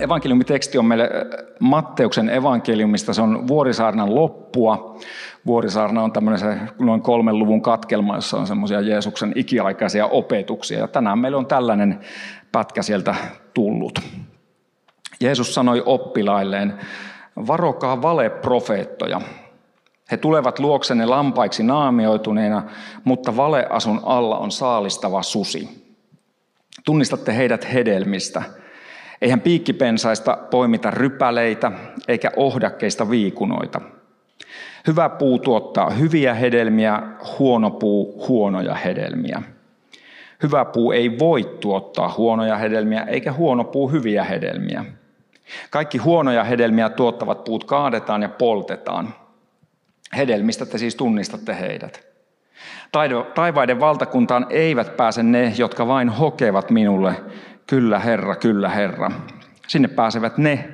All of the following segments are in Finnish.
Evankeliumiteksti on meille Matteuksen evankeliumista, se on Vuorisaarnan loppua. Vuorisaarna on tämmöinen noin kolmen luvun katkelma, jossa on semmoisia Jeesuksen ikiaikaisia opetuksia. Ja tänään meillä on tällainen pätkä sieltä tullut. Jeesus sanoi oppilailleen, varokaa valeprofeettoja. He tulevat luoksenne lampaiksi naamioituneina, mutta valeasun alla on saalistava susi. Tunnistatte heidät hedelmistä – Eihän piikkipensaista poimita rypäleitä eikä ohdakkeista viikunoita. Hyvä puu tuottaa hyviä hedelmiä, huono puu huonoja hedelmiä. Hyvä puu ei voi tuottaa huonoja hedelmiä, eikä huono puu hyviä hedelmiä. Kaikki huonoja hedelmiä tuottavat puut kaadetaan ja poltetaan. Hedelmistä te siis tunnistatte heidät. Taivaiden valtakuntaan eivät pääse ne, jotka vain hokevat minulle, kyllä Herra, kyllä Herra. Sinne pääsevät ne,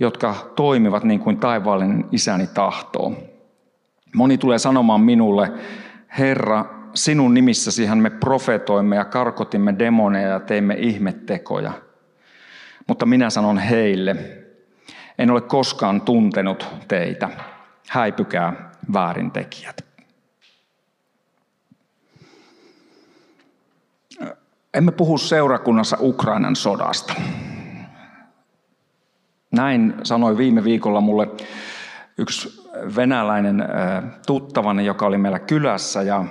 jotka toimivat niin kuin taivaallinen isäni tahtoo. Moni tulee sanomaan minulle, Herra, sinun nimissäsihän me profetoimme ja karkotimme demoneja ja teimme ihmettekoja. Mutta minä sanon heille, en ole koskaan tuntenut teitä. Häipykää väärintekijät. Emme puhu seurakunnassa Ukrainan sodasta. Näin sanoi viime viikolla mulle yksi venäläinen tuttavani, joka oli meillä kylässä ja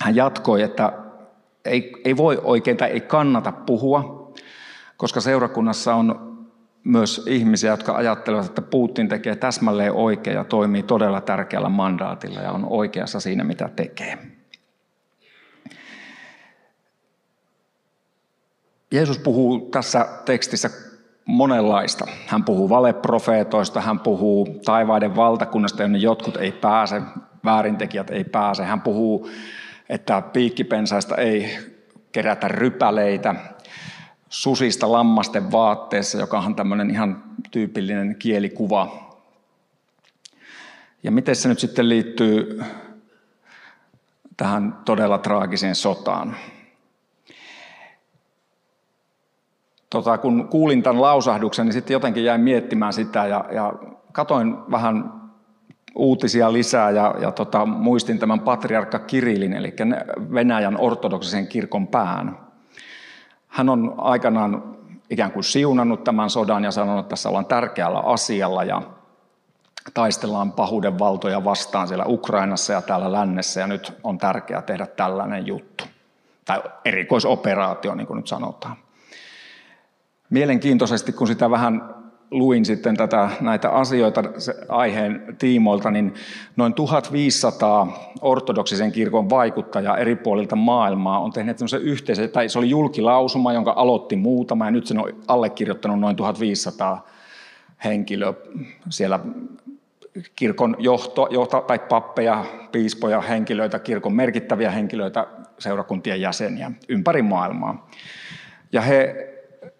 hän jatkoi, että ei, ei voi oikein tai ei kannata puhua, koska seurakunnassa on myös ihmisiä, jotka ajattelevat, että Putin tekee täsmälleen oikein ja toimii todella tärkeällä mandaatilla ja on oikeassa siinä, mitä tekee. Jeesus puhuu tässä tekstissä monenlaista. Hän puhuu valeprofeetoista, hän puhuu taivaiden valtakunnasta, jonne jotkut ei pääse, väärintekijät ei pääse. Hän puhuu, että piikkipensaista ei kerätä rypäleitä, susista lammasten vaatteessa, joka on tämmöinen ihan tyypillinen kielikuva. Ja miten se nyt sitten liittyy tähän todella traagiseen sotaan? Tota, kun kuulin tämän lausahduksen, niin sitten jotenkin jäin miettimään sitä ja, ja katoin vähän uutisia lisää ja, ja tota, muistin tämän patriarkka Kirillin, eli Venäjän ortodoksisen kirkon pään. Hän on aikanaan ikään kuin siunannut tämän sodan ja sanonut, että tässä ollaan tärkeällä asialla ja taistellaan pahuuden valtoja vastaan siellä Ukrainassa ja täällä lännessä ja nyt on tärkeää tehdä tällainen juttu. Tai erikoisoperaatio, niin kuin nyt sanotaan mielenkiintoisesti, kun sitä vähän luin sitten tätä, näitä asioita aiheen tiimoilta, niin noin 1500 ortodoksisen kirkon vaikuttajaa eri puolilta maailmaa on tehneet semmoisen yhteisen, tai se oli julkilausuma, jonka aloitti muutama, ja nyt sen on allekirjoittanut noin 1500 henkilöä siellä kirkon johto, johto tai pappeja, piispoja, henkilöitä, kirkon merkittäviä henkilöitä, seurakuntien jäseniä ympäri maailmaa. Ja he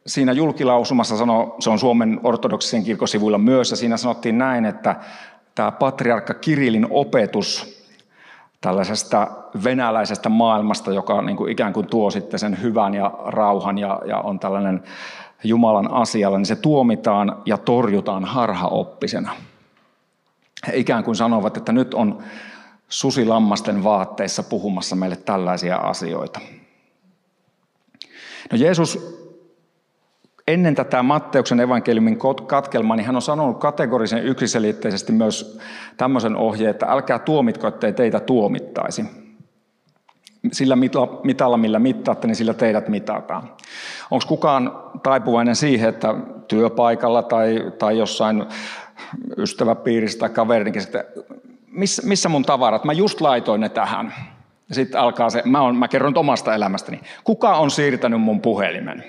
siinä julkilausumassa sanoo, se on Suomen ortodoksisen kirkon sivuilla myös, ja siinä sanottiin näin, että tämä patriarkka Kirillin opetus tällaisesta venäläisestä maailmasta, joka niin kuin ikään kuin tuo sitten sen hyvän ja rauhan ja, ja on tällainen Jumalan asialla, niin se tuomitaan ja torjutaan harhaoppisena. He ikään kuin sanovat, että nyt on susilammasten vaatteissa puhumassa meille tällaisia asioita. No Jeesus ennen tätä Matteuksen evankeliumin katkelmaa, niin hän on sanonut kategorisen yksiselitteisesti myös tämmöisen ohjeen, että älkää tuomitko, ettei teitä tuomittaisi. Sillä mitalla, millä mittaatte, niin sillä teidät mitataan. Onko kukaan taipuvainen siihen, että työpaikalla tai, tai jossain ystäväpiirissä tai kaverinkin, että missä, missä mun tavarat, mä just laitoin ne tähän. Sitten alkaa se, mä, on, mä kerron omasta elämästäni. Kuka on siirtänyt mun puhelimen?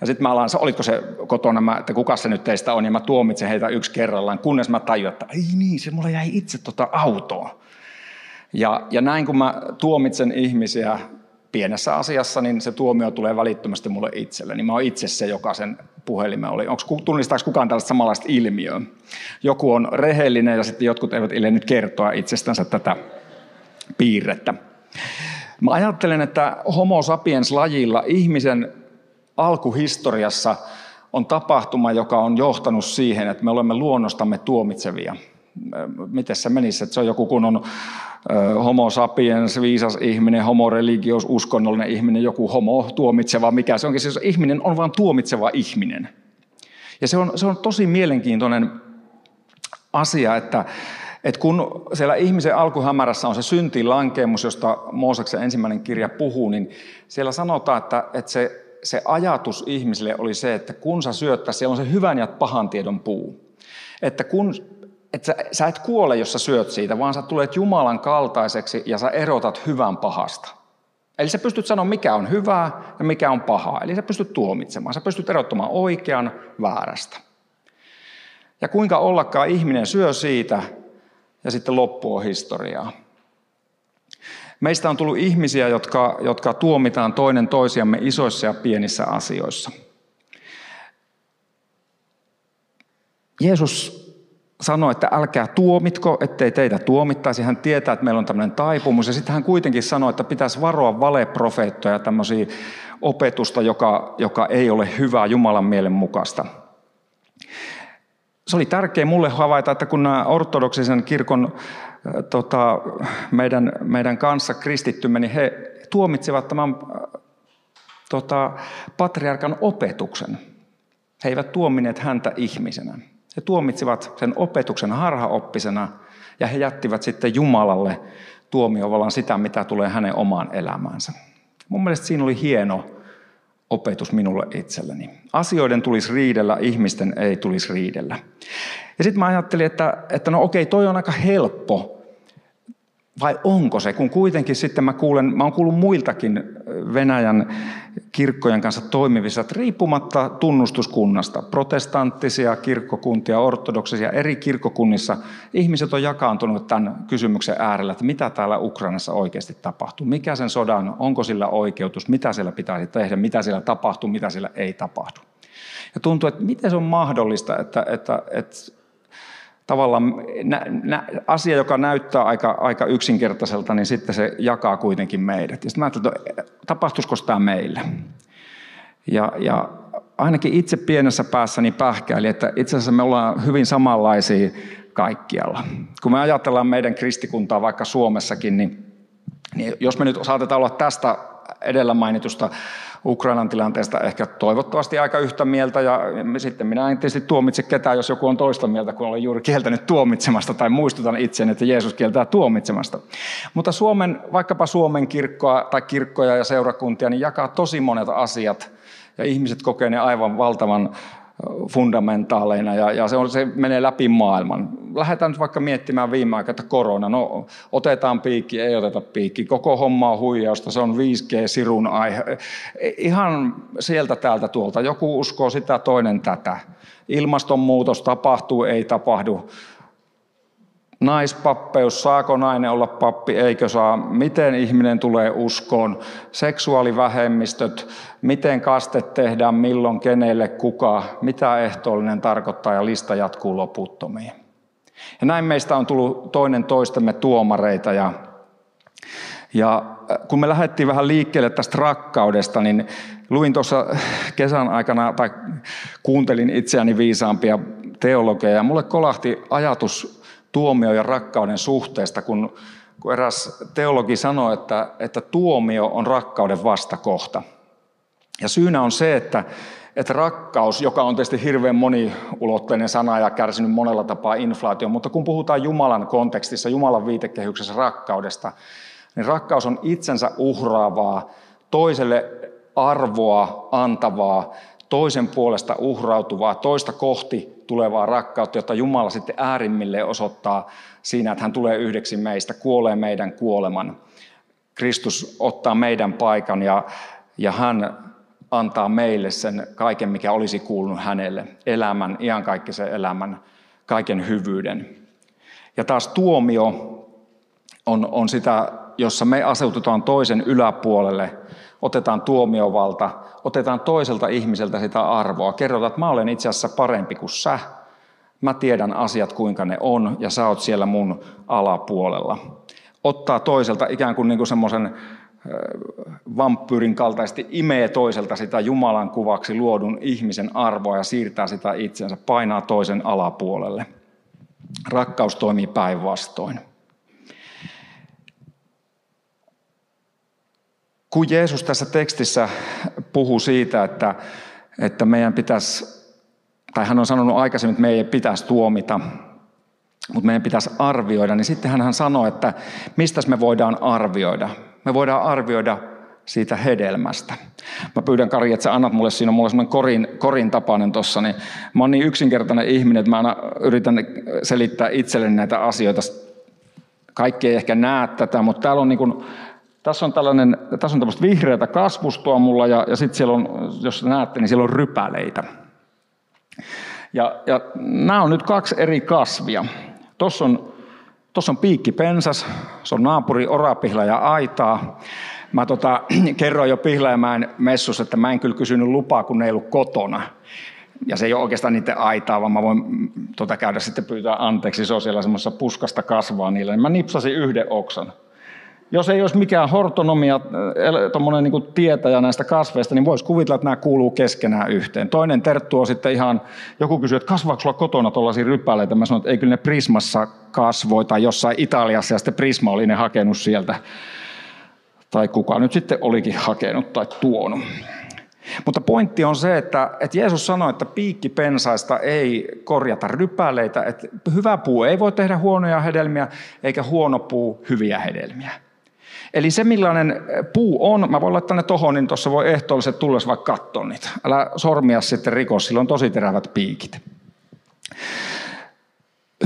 Ja sitten mä alan, olitko se kotona, mä, että kuka se nyt teistä on, ja mä tuomitsen heitä yksi kerrallaan, kunnes mä tajuan, että ei niin, se mulla jäi itse tota autoa. Ja, ja näin kun mä tuomitsen ihmisiä pienessä asiassa, niin se tuomio tulee välittömästi mulle itselle. Niin mä oon itse se, joka sen puhelimen oli. Onko, tunnistaako kukaan tällaista samanlaista ilmiöä? Joku on rehellinen ja sitten jotkut eivät nyt kertoa itsestänsä tätä piirrettä. Mä ajattelen, että homo sapiens-lajilla ihmisen alkuhistoriassa on tapahtuma, joka on johtanut siihen, että me olemme luonnostamme tuomitsevia. Miten se menisi, että se on joku kun on homo sapiens, viisas ihminen, homo religios, uskonnollinen ihminen, joku homo tuomitseva, mikä se onkin. Siis ihminen on vain tuomitseva ihminen. Ja se on, se on tosi mielenkiintoinen asia, että, että kun siellä ihmisen alkuhämärässä on se syntilankeemus, josta Mooseksen ensimmäinen kirja puhuu, niin siellä sanotaan, että, että se, se ajatus ihmisille oli se, että kun sä syöttää, siellä on se hyvän ja pahan tiedon puu. Että kun että sä, sä et kuole, jos sä syöt siitä, vaan sä tulet Jumalan kaltaiseksi ja sä erotat hyvän pahasta. Eli sä pystyt sanoa, mikä on hyvää ja mikä on pahaa. Eli sä pystyt tuomitsemaan, sä pystyt erottamaan oikean väärästä. Ja kuinka ollakaan ihminen syö siitä ja sitten loppu on historiaa. Meistä on tullut ihmisiä, jotka, jotka tuomitaan toinen toisiamme isoissa ja pienissä asioissa. Jeesus sanoi, että älkää tuomitko, ettei teitä tuomittaisi. Hän tietää, että meillä on tämmöinen taipumus. Ja sitten hän kuitenkin sanoi, että pitäisi varoa valeprofeettoja, tämmöisiä opetusta, joka, joka ei ole hyvää Jumalan mielen mukaista. Se oli tärkeää mulle havaita, että kun nämä ortodoksisen kirkon tota, meidän, meidän kanssa kristittymme, niin he tuomitsevat tämän tota, patriarkan opetuksen. He eivät tuomineet häntä ihmisenä. He tuomitsivat sen opetuksen harhaoppisena ja he jättivät sitten Jumalalle tuomiovallan sitä, mitä tulee hänen omaan elämäänsä. Mun mielestä siinä oli hieno opetus minulle itselleni. Asioiden tulisi riidellä, ihmisten ei tulisi riidellä. Ja sitten mä ajattelin, että, että no okei, toi on aika helppo vai onko se, kun kuitenkin sitten mä kuulen, mä oon kuullut muiltakin Venäjän kirkkojen kanssa toimivissa, että riippumatta tunnustuskunnasta, protestanttisia kirkkokuntia, ortodoksisia, eri kirkkokunnissa, ihmiset on jakaantunut tämän kysymyksen äärellä, että mitä täällä Ukrainassa oikeasti tapahtuu, mikä sen sodan, onko sillä oikeutus, mitä siellä pitäisi tehdä, mitä siellä tapahtuu, mitä siellä ei tapahdu. Ja tuntuu, että miten se on mahdollista, että, että, että tavallaan nä, nä, asia, joka näyttää aika, aika yksinkertaiselta, niin sitten se jakaa kuitenkin meidät. Ja sitten mä ajattelin, että tapahtuisiko tämä meille? Ja, ja ainakin itse pienessä päässäni pähkäili, että itse asiassa me ollaan hyvin samanlaisia kaikkialla. Kun me ajatellaan meidän kristikuntaa vaikka Suomessakin, niin, niin jos me nyt saatetaan olla tästä edellä mainitusta Ukrainan tilanteesta ehkä toivottavasti aika yhtä mieltä ja sitten minä en tietysti tuomitse ketään, jos joku on toista mieltä, kun olen juuri kieltänyt tuomitsemasta tai muistutan itseäni, että Jeesus kieltää tuomitsemasta. Mutta Suomen, vaikkapa Suomen kirkkoa tai kirkkoja ja seurakuntia, niin jakaa tosi monet asiat ja ihmiset kokee ne aivan valtavan fundamentaaleina ja, ja se, on, se menee läpi maailman. Lähdetään nyt vaikka miettimään viime aikoina, että korona, no otetaan piikki, ei oteta piikki, koko homma on huijausta, se on 5G-sirun aihe. Ihan sieltä täältä tuolta, joku uskoo sitä, toinen tätä. Ilmastonmuutos tapahtuu, ei tapahdu naispappeus, saako nainen olla pappi, eikö saa, miten ihminen tulee uskoon, seksuaalivähemmistöt, miten kastet tehdään, milloin, kenelle, kuka, mitä ehtoollinen tarkoittaa? Ja lista jatkuu loputtomiin. Ja näin meistä on tullut toinen toistemme tuomareita ja, ja äh, kun me lähdettiin vähän liikkeelle tästä rakkaudesta, niin luin tuossa kesän aikana tai kuuntelin itseäni viisaampia teologeja ja mulle kolahti ajatus tuomio ja rakkauden suhteesta, kun, kun eräs teologi sanoi, että, että tuomio on rakkauden vastakohta. Ja syynä on se, että, että rakkaus, joka on tietysti hirveän moniulotteinen sana ja kärsinyt monella tapaa inflaatio, mutta kun puhutaan Jumalan kontekstissa, Jumalan viitekehyksessä rakkaudesta, niin rakkaus on itsensä uhraavaa, toiselle arvoa antavaa, toisen puolesta uhrautuvaa, toista kohti tulevaa rakkautta, jota Jumala sitten äärimmille osoittaa siinä, että hän tulee yhdeksi meistä, kuolee meidän kuoleman. Kristus ottaa meidän paikan ja, ja hän antaa meille sen kaiken, mikä olisi kuulunut hänelle. Elämän, iankaikkisen elämän, kaiken hyvyyden. Ja taas tuomio on, on sitä, jossa me asetutaan toisen yläpuolelle, otetaan tuomiovalta, otetaan toiselta ihmiseltä sitä arvoa. Kerrotaan, että mä olen itse asiassa parempi kuin sä. Mä tiedän asiat, kuinka ne on, ja sä oot siellä mun alapuolella. Ottaa toiselta ikään kuin, niin kuin semmoisen vampyyrin kaltaisesti imee toiselta sitä Jumalan kuvaksi luodun ihmisen arvoa ja siirtää sitä itsensä, painaa toisen alapuolelle. Rakkaus toimii päinvastoin. Kun Jeesus tässä tekstissä puhuu siitä, että, että meidän pitäisi, tai hän on sanonut aikaisemmin, että meidän pitäisi tuomita, mutta meidän pitäisi arvioida, niin sitten hän sanoo, että mistä me voidaan arvioida. Me voidaan arvioida siitä hedelmästä. Mä pyydän Kari, että sä annat mulle, siinä on mulla semmoinen korin, korin tapainen tossa, niin mä oon niin yksinkertainen ihminen, että mä aina yritän selittää itselleni näitä asioita. Kaikki ei ehkä näe tätä, mutta täällä on niin tässä on tällainen, tässä on tämmöistä vihreätä kasvustoa mulla ja, ja sitten siellä on, jos näette, niin siellä on rypäleitä. Ja, ja nämä on nyt kaksi eri kasvia. Tuossa on, tossa on piikkipensas, se on naapuri orapihla ja aitaa. Mä tota, kerroin jo Pihlajamäen messussa, että mä en kyllä kysynyt lupaa, kun ne ei ollut kotona. Ja se ei ole oikeastaan niiden aitaa, vaan mä voin tota, käydä sitten pyytää anteeksi. Se on siellä semmoisessa puskasta kasvaa niille. Mä nipsasin yhden oksan. Jos ei olisi mikään hortonomia, tuommoinen niin tietäjä näistä kasveista, niin voisi kuvitella, että nämä kuuluu keskenään yhteen. Toinen terttu on sitten ihan, joku kysyy, että kasvaako sulla kotona tuollaisia rypäleitä? Mä sanoin, että ei kyllä ne Prismassa kasvoi tai jossain Italiassa ja sitten Prisma oli ne hakenut sieltä. Tai kuka nyt sitten olikin hakenut tai tuonut. Mutta pointti on se, että, että Jeesus sanoi, että piikkipensaista ei korjata rypäleitä, että hyvä puu ei voi tehdä huonoja hedelmiä, eikä huono puu hyviä hedelmiä. Eli se millainen puu on, mä voin laittaa ne tohon, niin tuossa voi ehtoolliset tulla vaikka katsoa niitä. Älä sormia sitten rikos, sillä on tosi terävät piikit.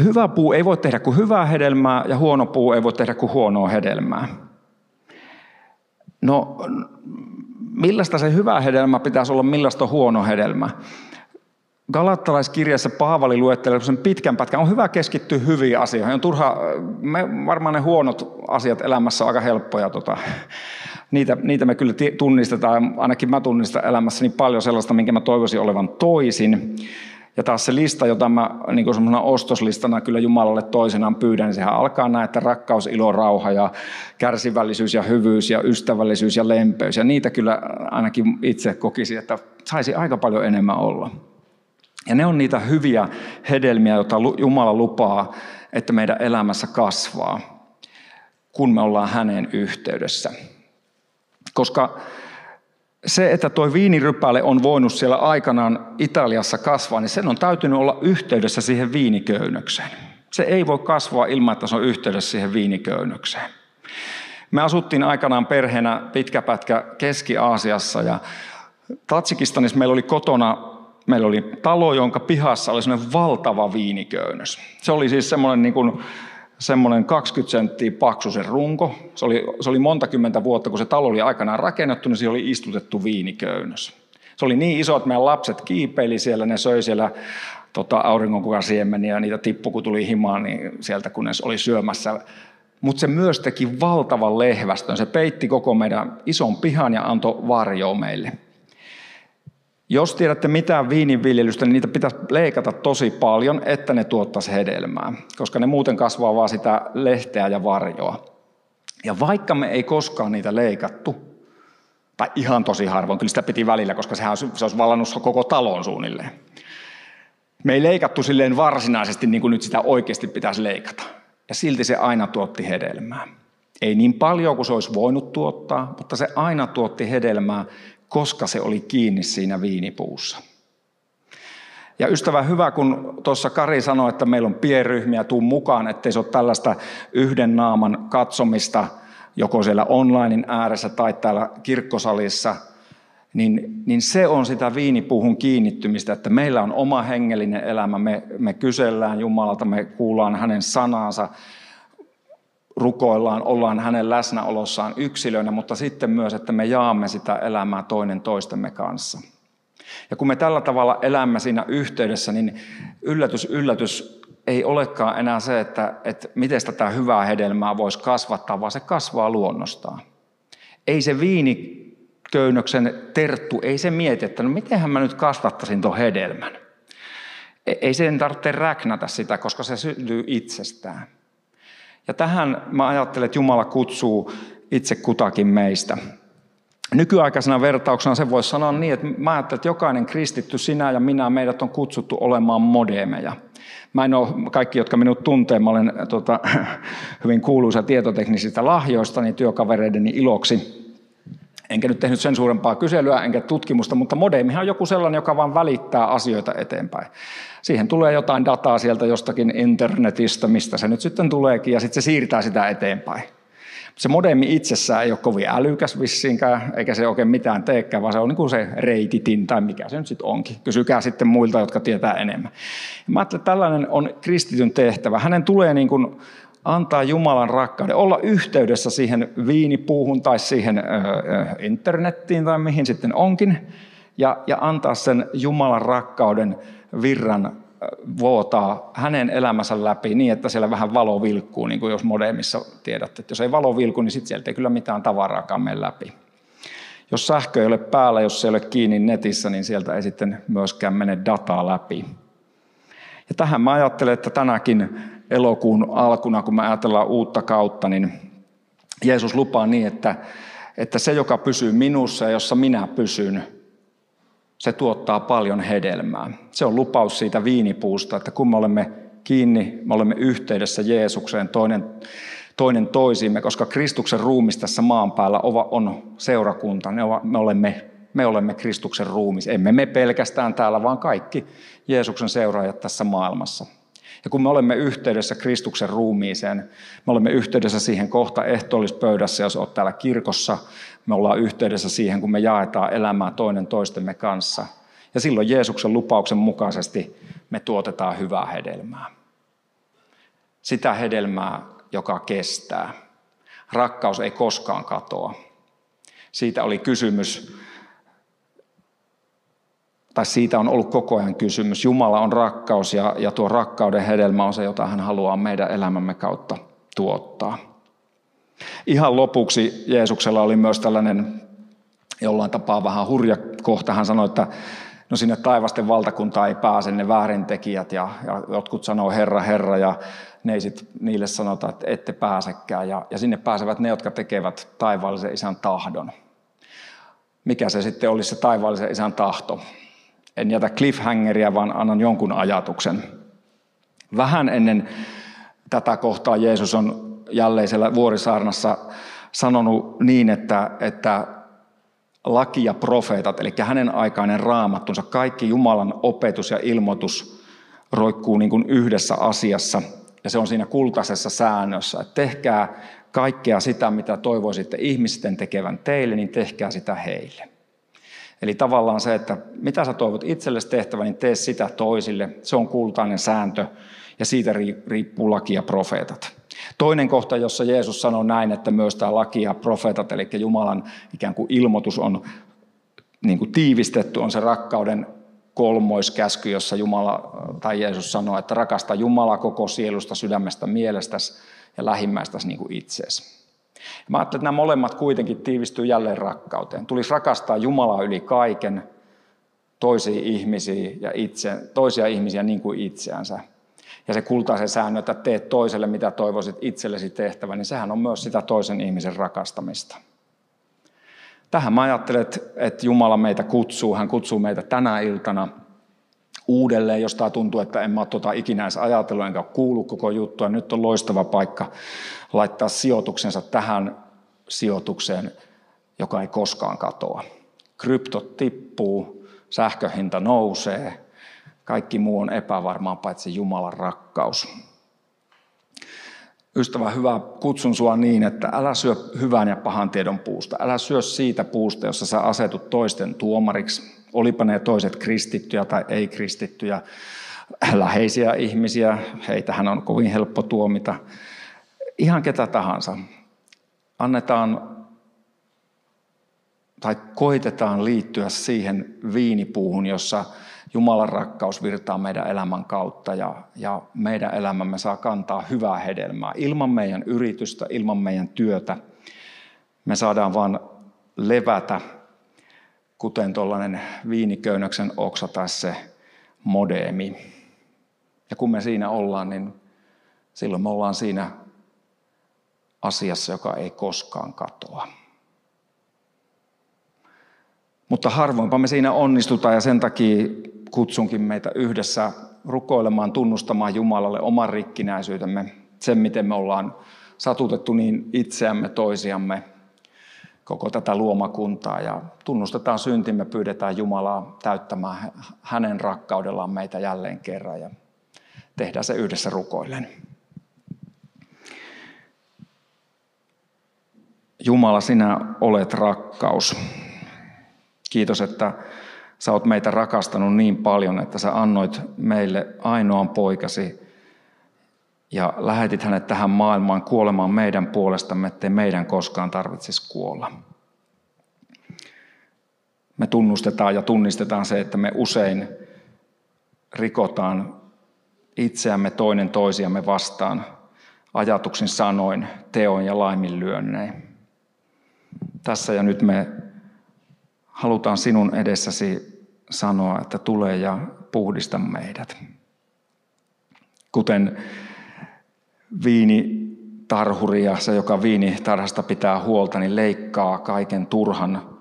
Hyvä puu ei voi tehdä kuin hyvää hedelmää ja huono puu ei voi tehdä kuin huonoa hedelmää. No, millaista se hyvä hedelmä pitäisi olla, millaista huono hedelmä? Galattalaiskirjassa Paavali luettelee sen pitkän pätkän. On hyvä keskittyä hyviin asioihin. On turha, me, varmaan ne huonot asiat elämässä on aika helppoja. Tota, niitä, niitä me kyllä tunnistetaan, ainakin mä tunnistan elämässäni paljon sellaista, minkä mä toivoisin olevan toisin. Ja taas se lista, jota mä niin kuin ostoslistana kyllä Jumalalle toisenaan pyydän, niin sehän alkaa näin, että rakkaus, ilo, rauha ja kärsivällisyys ja hyvyys ja ystävällisyys ja lempeys. Ja niitä kyllä ainakin itse kokisin, että saisi aika paljon enemmän olla. Ja ne on niitä hyviä hedelmiä, joita Jumala lupaa, että meidän elämässä kasvaa, kun me ollaan hänen yhteydessä. Koska se, että tuo viinirypäle on voinut siellä aikanaan Italiassa kasvaa, niin sen on täytynyt olla yhteydessä siihen viiniköynnökseen. Se ei voi kasvaa ilman, että se on yhteydessä siihen viiniköynnökseen. Me asuttiin aikanaan perheenä pitkä pätkä Keski-Aasiassa ja Tatsikistanissa meillä oli kotona meillä oli talo, jonka pihassa oli sellainen valtava viiniköynnös. Se oli siis semmoinen, niin kuin, semmoinen 20 senttiä paksu se runko. Se oli, se oli monta kymmentä vuotta, kun se talo oli aikanaan rakennettu, niin siihen oli istutettu viiniköynnös. Se oli niin iso, että meidän lapset kiipeili siellä, ne söi siellä tota, auringonkukasiemeniä ja niitä tippu, kun tuli himaan, niin sieltä kun ne oli syömässä. Mutta se myös teki valtavan lehvästön. Se peitti koko meidän ison pihan ja antoi varjoa meille. Jos tiedätte mitään viininviljelystä, niin niitä pitäisi leikata tosi paljon, että ne tuottaisi hedelmää, koska ne muuten kasvaa vaan sitä lehteä ja varjoa. Ja vaikka me ei koskaan niitä leikattu, tai ihan tosi harvoin, kyllä sitä piti välillä, koska sehän olisi, se olisi vallannut koko talon suunnilleen. Me ei leikattu silleen varsinaisesti niin kuin nyt sitä oikeasti pitäisi leikata. Ja silti se aina tuotti hedelmää. Ei niin paljon kuin se olisi voinut tuottaa, mutta se aina tuotti hedelmää, koska se oli kiinni siinä viinipuussa. Ja ystävä hyvä, kun tuossa Kari sanoi, että meillä on pienryhmiä, tuu mukaan, ettei se ole tällaista yhden naaman katsomista joko siellä onlinein ääressä tai täällä kirkkosalissa, niin, niin se on sitä viinipuuhun kiinnittymistä, että meillä on oma hengellinen elämä, me, me kysellään Jumalalta, me kuullaan hänen sanansa, rukoillaan, ollaan hänen läsnäolossaan yksilönä, mutta sitten myös, että me jaamme sitä elämää toinen toistemme kanssa. Ja kun me tällä tavalla elämme siinä yhteydessä, niin yllätys, yllätys, ei olekaan enää se, että, että miten tätä hyvää hedelmää voisi kasvattaa, vaan se kasvaa luonnostaan. Ei se viiniköynnöksen terttu, ei se mieti, että no mitenhän mä nyt kasvattaisin tuon hedelmän. E, ei sen tarvitse räknätä sitä, koska se syntyy itsestään. Ja tähän mä ajattelen, että Jumala kutsuu itse kutakin meistä. Nykyaikaisena vertauksena se voisi sanoa niin, että mä ajattelen, että jokainen kristitty, sinä ja minä, meidät on kutsuttu olemaan modemeja. Mä en ole, kaikki jotka minut tuntee, mä olen tota, hyvin kuuluisa tietoteknisistä lahjoista, niin työkavereideni iloksi. Enkä nyt tehnyt sen suurempaa kyselyä enkä tutkimusta, mutta modemihan on joku sellainen, joka vaan välittää asioita eteenpäin. Siihen tulee jotain dataa sieltä jostakin internetistä, mistä se nyt sitten tuleekin, ja sitten se siirtää sitä eteenpäin. Se modemi itsessään ei ole kovin älykäs vissiinkään, eikä se oikein mitään teekään, vaan se on niin kuin se reititin tai mikä se nyt sitten onkin. Kysykää sitten muilta, jotka tietää enemmän. Mä ajattelen, että tällainen on kristityn tehtävä. Hänen tulee niin kuin antaa Jumalan rakkauden, olla yhteydessä siihen viinipuuhun tai siihen internettiin tai mihin sitten onkin, ja, ja antaa sen Jumalan rakkauden virran vuotaa hänen elämänsä läpi niin, että siellä vähän valo vilkkuu, niin kuin jos modemissa tiedätte. Että jos ei valo vilku, niin sitten sieltä ei kyllä mitään tavaraakaan mene läpi. Jos sähkö ei ole päällä, jos se ei ole kiinni netissä, niin sieltä ei sitten myöskään mene dataa läpi. Ja tähän mä ajattelen, että tänäkin elokuun alkuna, kun me ajatellaan uutta kautta, niin Jeesus lupaa niin, että, että se, joka pysyy minussa ja jossa minä pysyn, se tuottaa paljon hedelmää. Se on lupaus siitä viinipuusta, että kun me olemme kiinni, me olemme yhteydessä Jeesukseen toinen, toinen toisiimme, koska Kristuksen ruumis tässä maan päällä on seurakunta. Me olemme, me olemme Kristuksen ruumis. Emme me pelkästään täällä, vaan kaikki Jeesuksen seuraajat tässä maailmassa. Ja kun me olemme yhteydessä Kristuksen ruumiiseen, me olemme yhteydessä siihen kohta ehtoollispöydässä, jos olet täällä kirkossa, me ollaan yhteydessä siihen, kun me jaetaan elämää toinen toistemme kanssa. Ja silloin Jeesuksen lupauksen mukaisesti me tuotetaan hyvää hedelmää. Sitä hedelmää, joka kestää. Rakkaus ei koskaan katoa. Siitä oli kysymys tai siitä on ollut koko ajan kysymys. Jumala on rakkaus ja, ja tuo rakkauden hedelmä on se, jota hän haluaa meidän elämämme kautta tuottaa. Ihan lopuksi Jeesuksella oli myös tällainen jollain tapaa vähän hurja kohta. Hän sanoi, että no sinne taivasten valtakuntaan ei pääse ne väärintekijät ja, ja jotkut sanoo Herra, Herra ja ne ei sit, niille sanota, että ette pääsekään. Ja, ja sinne pääsevät ne, jotka tekevät taivaallisen isän tahdon. Mikä se sitten olisi se taivaallisen isän tahto? En jätä cliffhangeria, vaan annan jonkun ajatuksen. Vähän ennen tätä kohtaa Jeesus on jälleen siellä vuorisaarnassa sanonut niin, että, että laki ja profeetat, eli hänen aikainen raamattunsa, kaikki Jumalan opetus ja ilmoitus roikkuu niin kuin yhdessä asiassa. Ja se on siinä kultaisessa säännössä, että tehkää kaikkea sitä, mitä toivoisitte ihmisten tekevän teille, niin tehkää sitä heille. Eli tavallaan se, että mitä sä toivot itsellesi tehtävä, niin tee sitä toisille. Se on kultainen sääntö ja siitä riippuu laki ja profeetat. Toinen kohta, jossa Jeesus sanoo näin, että myös tämä laki ja profeetat, eli Jumalan ikään kuin ilmoitus on niin kuin tiivistetty, on se rakkauden kolmoiskäsky, jossa Jumala tai Jeesus sanoo, että rakasta Jumala koko sielusta, sydämestä, mielestäsi ja lähimmäistäsi niin kuin itseesi. Mä ajattelin, että nämä molemmat kuitenkin tiivistyy jälleen rakkauteen. Tulisi rakastaa Jumalaa yli kaiken, toisia ihmisiä ja itse, toisia ihmisiä niin kuin itseänsä. Ja se kultaisen säännö, että teet toiselle mitä toivoisit itsellesi tehtävä, niin sehän on myös sitä toisen ihmisen rakastamista. Tähän mä ajattelen, että Jumala meitä kutsuu. Hän kutsuu meitä tänä iltana uudelleen, jos tämä tuntuu, että en mä ole tuota ikinä edes ajatellut, enkä ole kuullut koko juttua. Nyt on loistava paikka laittaa sijoituksensa tähän sijoitukseen, joka ei koskaan katoa. Kryptot tippuu, sähköhinta nousee, kaikki muu on epävarmaa paitsi Jumalan rakkaus. Ystävä hyvä, kutsun sua niin, että älä syö hyvän ja pahan tiedon puusta. Älä syö siitä puusta, jossa sä asetut toisten tuomariksi. Olipa ne toiset kristittyjä tai ei-kristittyjä, läheisiä ihmisiä, heitähän on kovin helppo tuomita ihan ketä tahansa. Annetaan tai koitetaan liittyä siihen viinipuuhun, jossa Jumalan rakkaus virtaa meidän elämän kautta ja, ja meidän elämämme saa kantaa hyvää hedelmää. Ilman meidän yritystä, ilman meidän työtä me saadaan vaan levätä, kuten tuollainen viiniköynnöksen oksa tai se modeemi. Ja kun me siinä ollaan, niin silloin me ollaan siinä asiassa, joka ei koskaan katoa. Mutta harvoinpa me siinä onnistutaan ja sen takia kutsunkin meitä yhdessä rukoilemaan, tunnustamaan Jumalalle oman rikkinäisyytemme, sen miten me ollaan satutettu niin itseämme, toisiamme, koko tätä luomakuntaa ja tunnustetaan syntimme, pyydetään Jumalaa täyttämään hänen rakkaudellaan meitä jälleen kerran ja tehdään se yhdessä rukoillen. Jumala, sinä olet rakkaus. Kiitos, että sä oot meitä rakastanut niin paljon, että sä annoit meille ainoan poikasi ja lähetit hänet tähän maailmaan kuolemaan meidän puolestamme, ettei meidän koskaan tarvitsisi kuolla. Me tunnustetaan ja tunnistetaan se, että me usein rikotaan itseämme toinen toisiamme vastaan ajatuksin sanoin, teoin ja laiminlyönnein. Tässä ja nyt me halutaan sinun edessäsi sanoa, että tule ja puhdista meidät. Kuten viinitarhuri ja se, joka viinitarhasta pitää huolta, niin leikkaa kaiken turhan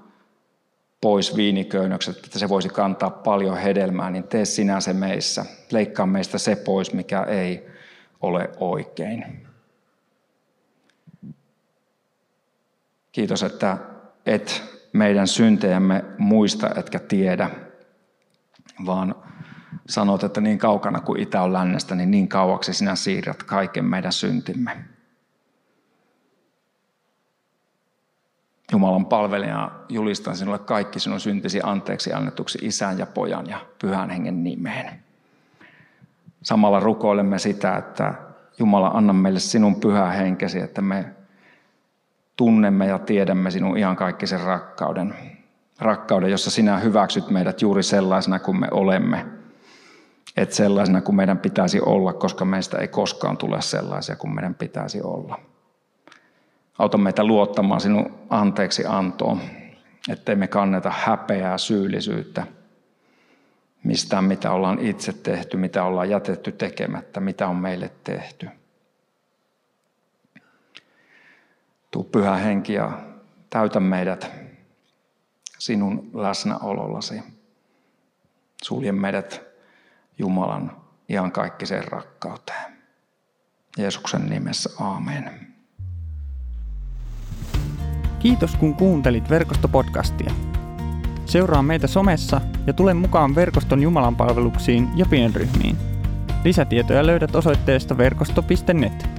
pois viiniköynnökset, että se voisi kantaa paljon hedelmää, niin tee sinä se meissä. Leikkaa meistä se pois, mikä ei ole oikein. Kiitos, että et meidän syntejämme muista etkä tiedä, vaan sanot, että niin kaukana kuin itä on lännestä, niin niin kauaksi sinä siirrät kaiken meidän syntimme. Jumalan palvelija julistan sinulle kaikki sinun syntisi anteeksi annetuksi isän ja pojan ja pyhän hengen nimeen. Samalla rukoilemme sitä, että Jumala anna meille sinun pyhä henkesi, että me tunnemme ja tiedämme sinun ihan kaikki sen rakkauden. Rakkauden, jossa sinä hyväksyt meidät juuri sellaisena kuin me olemme. Et sellaisena kuin meidän pitäisi olla, koska meistä ei koskaan tule sellaisia kuin meidän pitäisi olla. Auta meitä luottamaan sinun anteeksi antoon, ettei me kanneta häpeää, syyllisyyttä, mistään mitä ollaan itse tehty, mitä ollaan jätetty tekemättä, mitä on meille tehty. Tuu pyhä henki ja täytä meidät sinun läsnäolollasi. Sulje meidät Jumalan iankaikkiseen rakkauteen. Jeesuksen nimessä, aamen. Kiitos kun kuuntelit verkostopodcastia. Seuraa meitä somessa ja tule mukaan verkoston Jumalan palveluksiin ja pienryhmiin. Lisätietoja löydät osoitteesta verkosto.net.